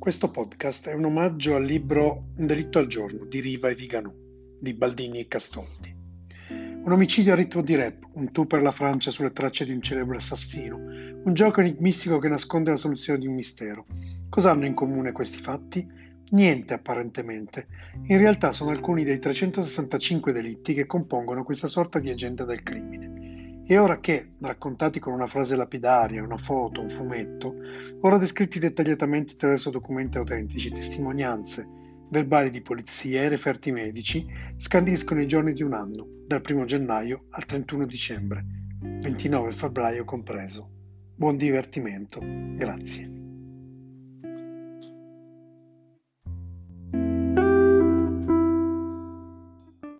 Questo podcast è un omaggio al libro Un delitto al giorno di Riva e Viganò di Baldini e Castolti. Un omicidio a ritmo di rap, un tour per la Francia sulle tracce di un celebre assassino, un gioco enigmistico che nasconde la soluzione di un mistero. Cosa hanno in comune questi fatti? Niente apparentemente. In realtà sono alcuni dei 365 delitti che compongono questa sorta di agenda del crimine. E ora che, raccontati con una frase lapidaria, una foto, un fumetto, ora descritti dettagliatamente attraverso documenti autentici, testimonianze, verbali di polizia e referti medici, scandiscono i giorni di un anno, dal 1 gennaio al 31 dicembre, 29 febbraio compreso. Buon divertimento. Grazie.